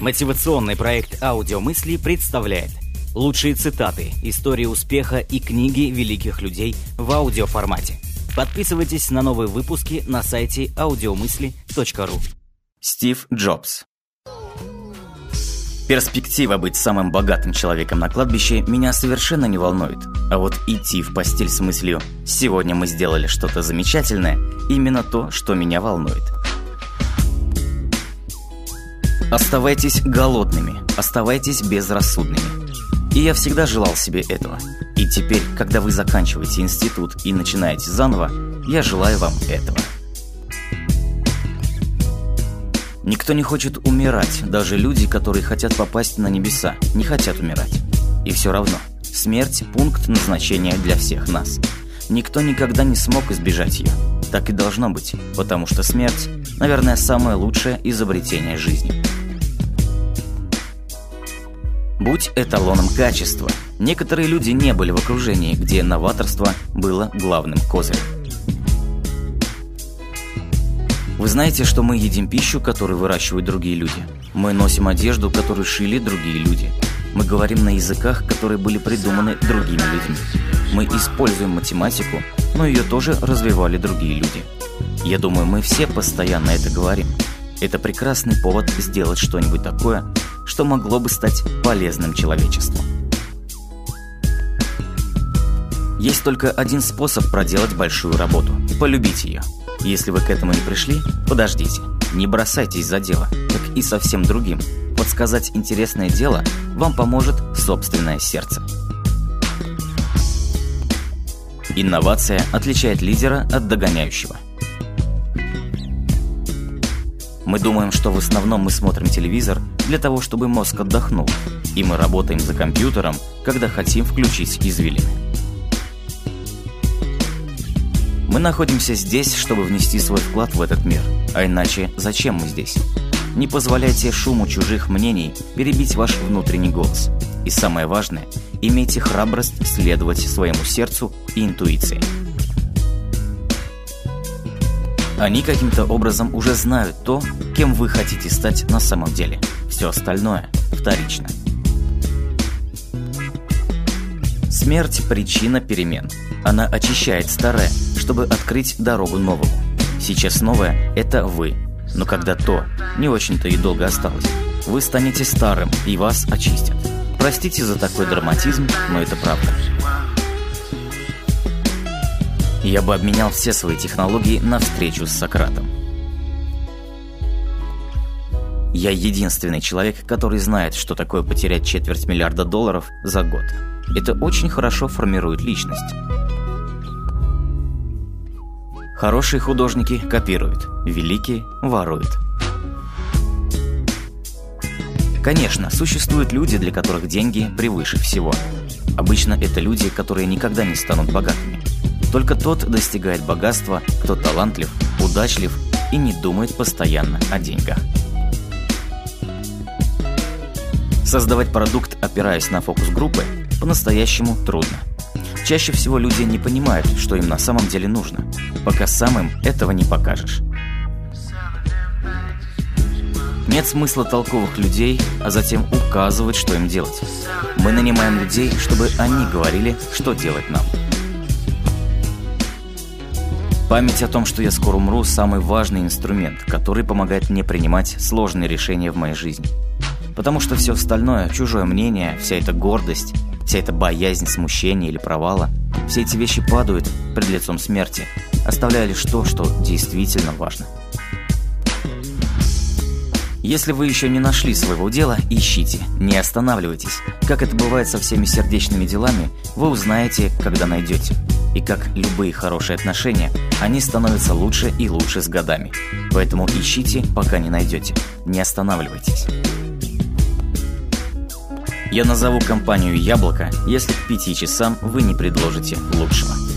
Мотивационный проект «Аудиомысли» представляет лучшие цитаты, истории успеха и книги великих людей в аудиоформате. Подписывайтесь на новые выпуски на сайте audiomысли.ру Стив Джобс Перспектива быть самым богатым человеком на кладбище меня совершенно не волнует. А вот идти в постель с мыслью «сегодня мы сделали что-то замечательное» именно то, что меня волнует – Оставайтесь голодными, оставайтесь безрассудными. И я всегда желал себе этого. И теперь, когда вы заканчиваете институт и начинаете заново, я желаю вам этого. Никто не хочет умирать, даже люди, которые хотят попасть на небеса, не хотят умирать. И все равно, смерть – пункт назначения для всех нас. Никто никогда не смог избежать ее. Так и должно быть, потому что смерть, наверное, самое лучшее изобретение жизни. Будь эталоном качества. Некоторые люди не были в окружении, где новаторство было главным козырем. Вы знаете, что мы едим пищу, которую выращивают другие люди. Мы носим одежду, которую шили другие люди. Мы говорим на языках, которые были придуманы другими людьми. Мы используем математику, но ее тоже развивали другие люди. Я думаю, мы все постоянно это говорим. Это прекрасный повод сделать что-нибудь такое, что могло бы стать полезным человечеству. Есть только один способ проделать большую работу – полюбить ее. Если вы к этому не пришли, подождите. Не бросайтесь за дело, как и совсем другим. Подсказать интересное дело вам поможет собственное сердце. Инновация отличает лидера от догоняющего – мы думаем, что в основном мы смотрим телевизор для того, чтобы мозг отдохнул, и мы работаем за компьютером, когда хотим включить извилины. Мы находимся здесь, чтобы внести свой вклад в этот мир, а иначе зачем мы здесь? Не позволяйте шуму чужих мнений перебить ваш внутренний голос. И самое важное, имейте храбрость следовать своему сердцу и интуиции. Они каким-то образом уже знают то, кем вы хотите стать на самом деле. Все остальное вторично. Смерть – причина перемен. Она очищает старое, чтобы открыть дорогу новому. Сейчас новое – это вы. Но когда то не очень-то и долго осталось, вы станете старым, и вас очистят. Простите за такой драматизм, но это правда. Я бы обменял все свои технологии на встречу с Сократом. Я единственный человек, который знает, что такое потерять четверть миллиарда долларов за год. Это очень хорошо формирует личность. Хорошие художники копируют, великие воруют. Конечно, существуют люди, для которых деньги превыше всего. Обычно это люди, которые никогда не станут богатыми. Только тот достигает богатства, кто талантлив, удачлив и не думает постоянно о деньгах. Создавать продукт, опираясь на фокус-группы, по-настоящему трудно. Чаще всего люди не понимают, что им на самом деле нужно, пока сам им этого не покажешь. Нет смысла толковых людей, а затем указывать, что им делать. Мы нанимаем людей, чтобы они говорили, что делать нам. Память о том, что я скоро умру, самый важный инструмент, который помогает мне принимать сложные решения в моей жизни. Потому что все остальное, чужое мнение, вся эта гордость, вся эта боязнь смущения или провала, все эти вещи падают пред лицом смерти, оставляя лишь то, что действительно важно. Если вы еще не нашли своего дела, ищите, не останавливайтесь. Как это бывает со всеми сердечными делами, вы узнаете, когда найдете. И как любые хорошие отношения, они становятся лучше и лучше с годами. Поэтому ищите, пока не найдете. Не останавливайтесь. Я назову компанию «Яблоко», если к пяти часам вы не предложите лучшего.